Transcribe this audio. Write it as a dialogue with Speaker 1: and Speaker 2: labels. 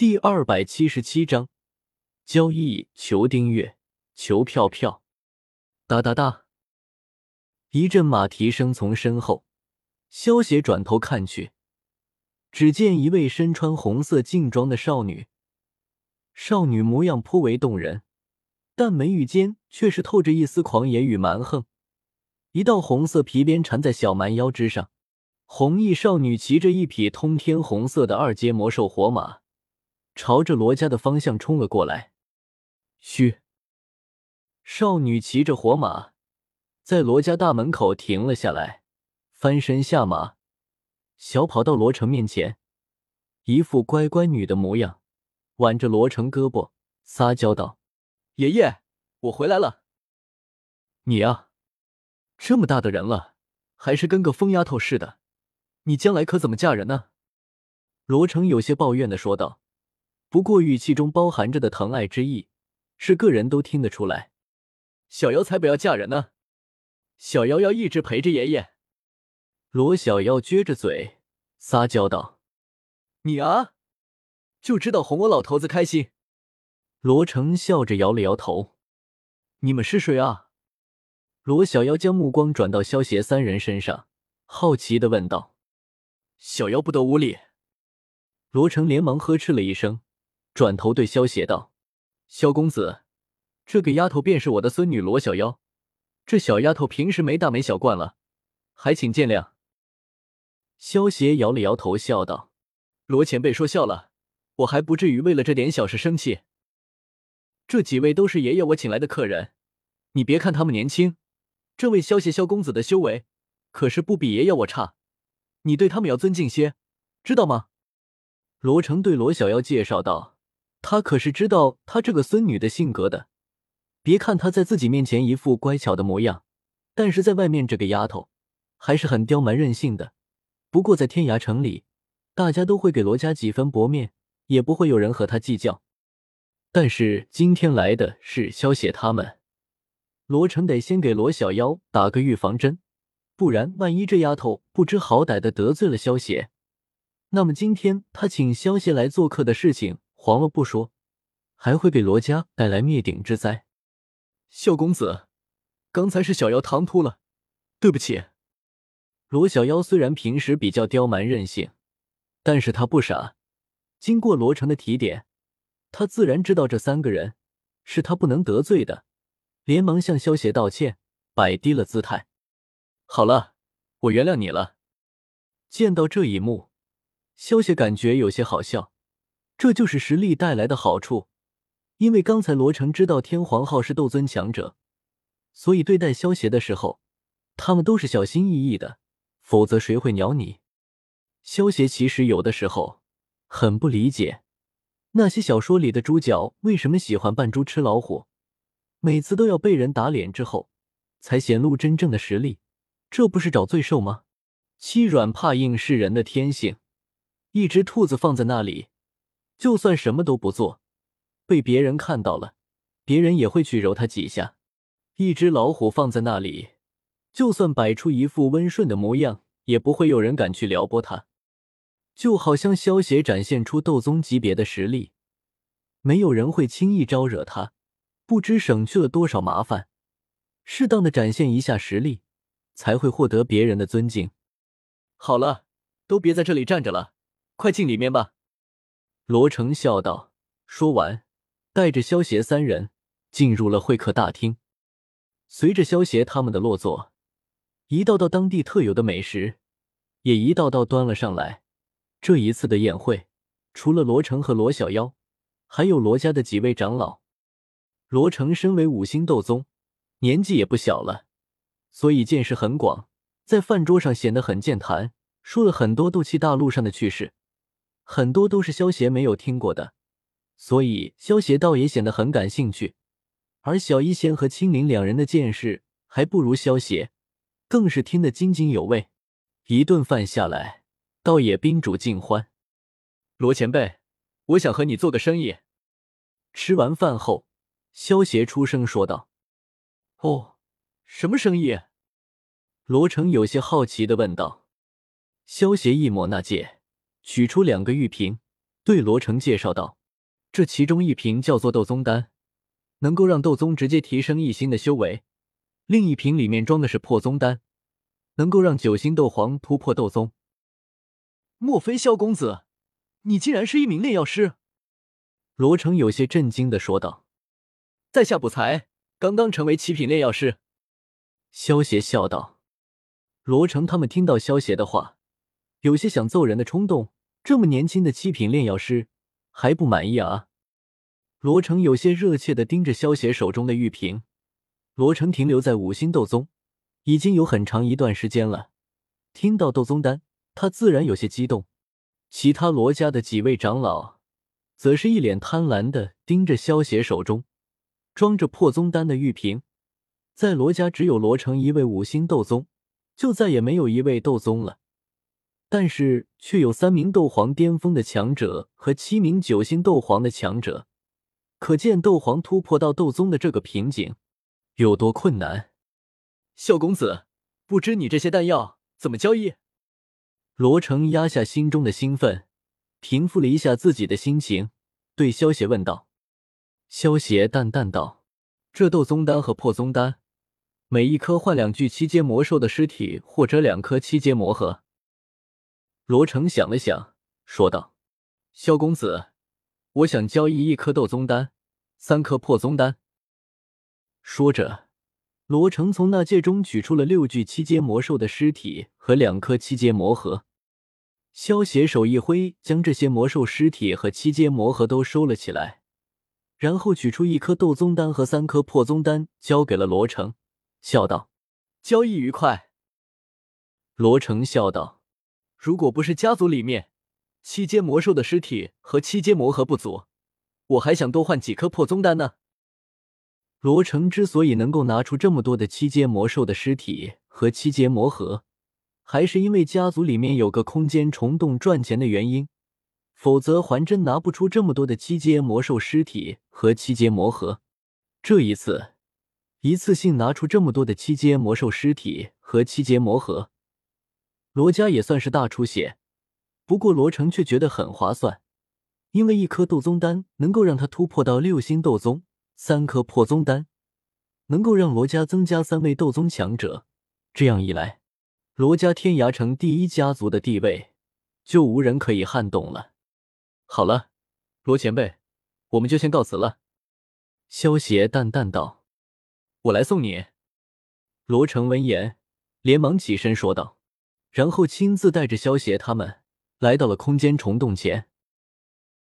Speaker 1: 第二百七十七章交易，求订阅，求票票，哒哒哒！一阵马蹄声从身后，萧协转头看去，只见一位身穿红色劲装的少女，少女模样颇为动人，但眉宇间却是透着一丝狂野与蛮横。一道红色皮鞭缠在小蛮腰之上，红衣少女骑着一匹通天红色的二阶魔兽火马。朝着罗家的方向冲了过来。嘘！少女骑着火马，在罗家大门口停了下来，翻身下马，小跑到罗成面前，一副乖乖女的模样，挽着罗成胳膊，撒娇道：“爷爷，我回来了。你啊，这么大的人了，还是跟个疯丫头似的。你将来可怎么嫁人呢？”罗成有些抱怨的说道。不过语气中包含着的疼爱之意，是个人都听得出来。小妖才不要嫁人呢，小妖要一直陪着爷爷。罗小妖撅着嘴撒娇道：“你啊，就知道哄我老头子开心。”罗成笑着摇了摇头：“你们是谁啊？”罗小妖将目光转到萧邪三人身上，好奇的问道：“小妖不得无礼。”罗成连忙呵斥了一声。转头对萧邪道：“萧公子，这个丫头便是我的孙女罗小妖。这小丫头平时没大没小惯了，还请见谅。”萧邪摇了摇头，笑道：“罗前辈说笑了，我还不至于为了这点小事生气。这几位都是爷爷我请来的客人，你别看他们年轻，这位萧邪萧公子的修为可是不比爷爷我差，你对他们要尊敬些，知道吗？”罗成对罗小妖介绍道。他可是知道他这个孙女的性格的，别看她在自己面前一副乖巧的模样，但是在外面这个丫头还是很刁蛮任性的。不过在天涯城里，大家都会给罗家几分薄面，也不会有人和他计较。但是今天来的是萧邪他们，罗成得先给罗小妖打个预防针，不然万一这丫头不知好歹的得罪了萧邪，那么今天他请萧邪来做客的事情。黄了不说，还会给罗家带来灭顶之灾。萧公子，刚才是小妖唐突了，对不起。罗小妖虽然平时比较刁蛮任性，但是他不傻。经过罗成的提点，他自然知道这三个人是他不能得罪的，连忙向萧邪道歉，摆低了姿态。好了，我原谅你了。见到这一幕，萧邪感觉有些好笑。这就是实力带来的好处，因为刚才罗成知道天皇号是斗尊强者，所以对待萧邪的时候，他们都是小心翼翼的，否则谁会鸟你？萧邪其实有的时候很不理解，那些小说里的主角为什么喜欢扮猪吃老虎，每次都要被人打脸之后才显露真正的实力，这不是找罪受吗？欺软怕硬是人的天性，一只兔子放在那里。就算什么都不做，被别人看到了，别人也会去揉他几下。一只老虎放在那里，就算摆出一副温顺的模样，也不会有人敢去撩拨他。就好像萧协展现出斗宗级别的实力，没有人会轻易招惹他，不知省去了多少麻烦。适当的展现一下实力，才会获得别人的尊敬。好了，都别在这里站着了，快进里面吧。罗成笑道，说完，带着萧协三人进入了会客大厅。随着萧协他们的落座，一道道当地特有的美食也一道道端了上来。这一次的宴会，除了罗成和罗小妖，还有罗家的几位长老。罗成身为五星斗宗，年纪也不小了，所以见识很广，在饭桌上显得很健谈，说了很多斗气大陆上的趣事。很多都是萧邪没有听过的，所以萧邪倒也显得很感兴趣。而小医仙和青灵两人的见识还不如萧邪，更是听得津津有味。一顿饭下来，倒也宾主尽欢。罗前辈，我想和你做个生意。吃完饭后，萧邪出声说道：“哦，什么生意？”罗成有些好奇的问道。萧邪一抹那戒。取出两个玉瓶，对罗成介绍道：“这其中一瓶叫做斗宗丹，能够让斗宗直接提升一星的修为；另一瓶里面装的是破宗丹，能够让九星斗皇突破斗宗。”
Speaker 2: 莫非萧公子，你竟然是一名炼药师？
Speaker 1: 罗成有些震惊的说道：“
Speaker 2: 在下不才，刚刚成为七品炼药师。”
Speaker 1: 萧邪笑道。罗成他们听到萧邪的话，有些想揍人的冲动。这么年轻的七品炼药师还不满意啊？罗成有些热切的盯着萧邪手中的玉瓶。罗成停留在五星斗宗已经有很长一段时间了，听到斗宗丹，他自然有些激动。其他罗家的几位长老则是一脸贪婪的盯着萧邪手中装着破宗丹的玉瓶。在罗家，只有罗成一位五星斗宗。就再也没有一位斗宗了，但是却有三名斗皇巅峰的强者和七名九星斗皇的强者，可见斗皇突破到斗宗的这个瓶颈有多困难。
Speaker 2: 萧公子，不知你这些丹药怎么交易？
Speaker 1: 罗成压下心中的兴奋，平复了一下自己的心情，对萧邪问道。萧邪淡淡道：“这斗宗丹和破宗丹。”每一颗换两具七阶魔兽的尸体，或者两颗七阶魔核。罗成想了想，说道：“萧公子，我想交易一颗斗宗丹，三颗破宗丹。”说着，罗成从那戒中取出了六具七阶魔兽的尸体和两颗七阶魔核。萧携手一挥，将这些魔兽尸体和七阶魔核都收了起来，然后取出一颗斗宗丹和三颗破宗丹，交给了罗成。笑道：“
Speaker 2: 交易愉快。”
Speaker 1: 罗成笑道：“
Speaker 2: 如果不是家族里面七阶魔兽的尸体和七阶魔核不足，我还想多换几颗破宗丹呢。”
Speaker 1: 罗成之所以能够拿出这么多的七阶魔兽的尸体和七阶魔核，还是因为家族里面有个空间虫洞赚钱的原因，否则还真拿不出这么多的七阶魔兽尸体和七阶魔核。这一次。一次性拿出这么多的七阶魔兽尸体和七阶魔核，罗家也算是大出血。不过罗成却觉得很划算，因为一颗斗宗丹能够让他突破到六星斗宗，三颗破宗丹能够让罗家增加三位斗宗强者。这样一来，罗家天涯城第一家族的地位就无人可以撼动了。
Speaker 2: 好了，罗前辈，我们就先告辞了。”
Speaker 1: 萧邪淡淡道。
Speaker 2: 我来送你。
Speaker 1: 罗成闻言，连忙起身说道，然后亲自带着萧邪他们来到了空间虫洞前。